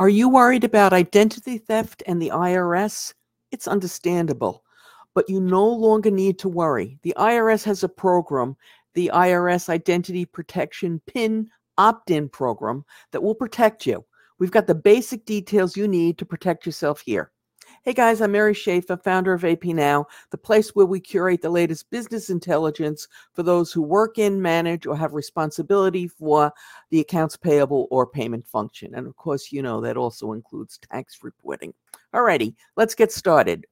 Are you worried about identity theft and the IRS? It's understandable, but you no longer need to worry. The IRS has a program, the IRS Identity Protection PIN opt in program, that will protect you. We've got the basic details you need to protect yourself here. Hey guys, I'm Mary Schaeffer, founder of AP Now, the place where we curate the latest business intelligence for those who work in, manage, or have responsibility for the accounts payable or payment function. And of course, you know that also includes tax reporting. Alrighty, let's get started.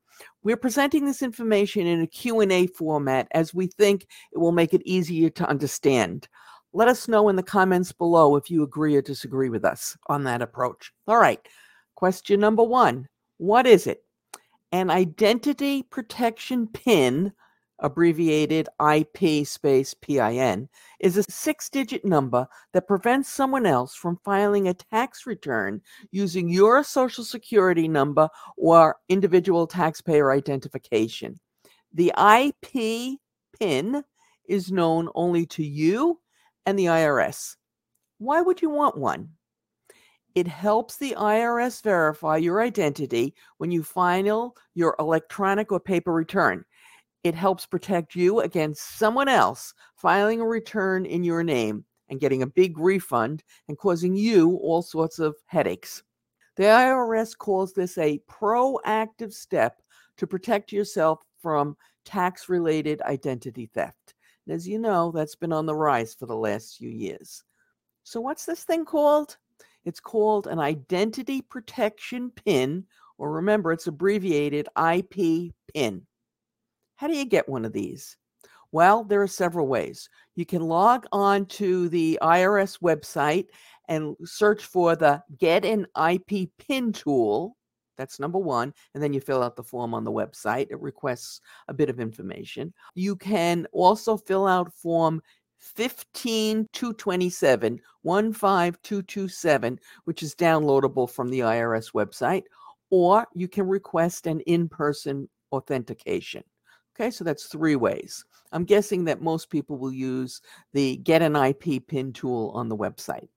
We're presenting this information in a Q&A format as we think it will make it easier to understand. Let us know in the comments below if you agree or disagree with us on that approach. All right, question number one what is it? An identity protection PIN, abbreviated IP space PIN, is a six digit number that prevents someone else from filing a tax return using your social security number or individual taxpayer identification. The IP PIN is known only to you and the IRS. Why would you want one? It helps the IRS verify your identity when you file your electronic or paper return. It helps protect you against someone else filing a return in your name and getting a big refund and causing you all sorts of headaches. The IRS calls this a proactive step to protect yourself from tax related identity theft. And as you know, that's been on the rise for the last few years. So, what's this thing called? It's called an identity protection pin, or remember, it's abbreviated IP pin. How do you get one of these? Well, there are several ways. You can log on to the IRS website and search for the Get an IP PIN tool. That's number one. And then you fill out the form on the website. It requests a bit of information. You can also fill out Form 15227, 15227, which is downloadable from the IRS website, or you can request an in person authentication. Okay, so that's three ways. I'm guessing that most people will use the Get an IP PIN tool on the website.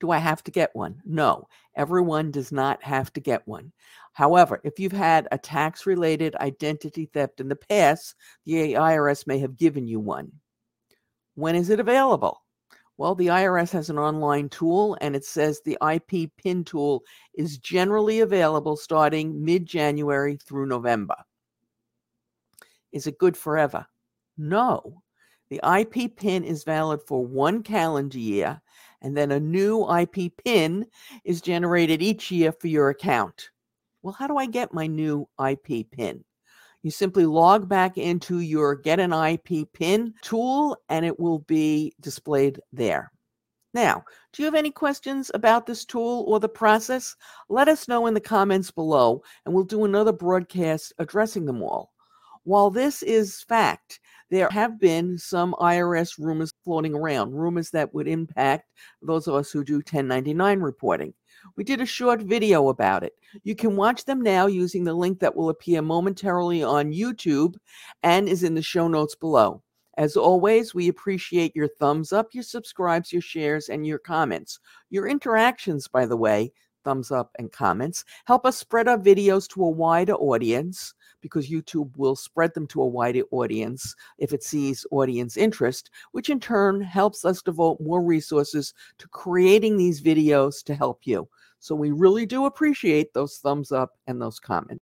Do I have to get one? No, everyone does not have to get one. However, if you've had a tax related identity theft in the past, the IRS may have given you one. When is it available? Well, the IRS has an online tool and it says the IP PIN tool is generally available starting mid January through November. Is it good forever? No. The IP PIN is valid for one calendar year, and then a new IP PIN is generated each year for your account. Well, how do I get my new IP PIN? You simply log back into your Get an IP PIN tool and it will be displayed there. Now, do you have any questions about this tool or the process? Let us know in the comments below and we'll do another broadcast addressing them all. While this is fact, there have been some IRS rumors floating around, rumors that would impact those of us who do 1099 reporting. We did a short video about it. You can watch them now using the link that will appear momentarily on YouTube and is in the show notes below. As always, we appreciate your thumbs up, your subscribes, your shares, and your comments. Your interactions, by the way, thumbs up and comments, help us spread our videos to a wider audience because YouTube will spread them to a wider audience if it sees audience interest, which in turn helps us devote more resources to creating these videos to help you. So we really do appreciate those thumbs up and those comments.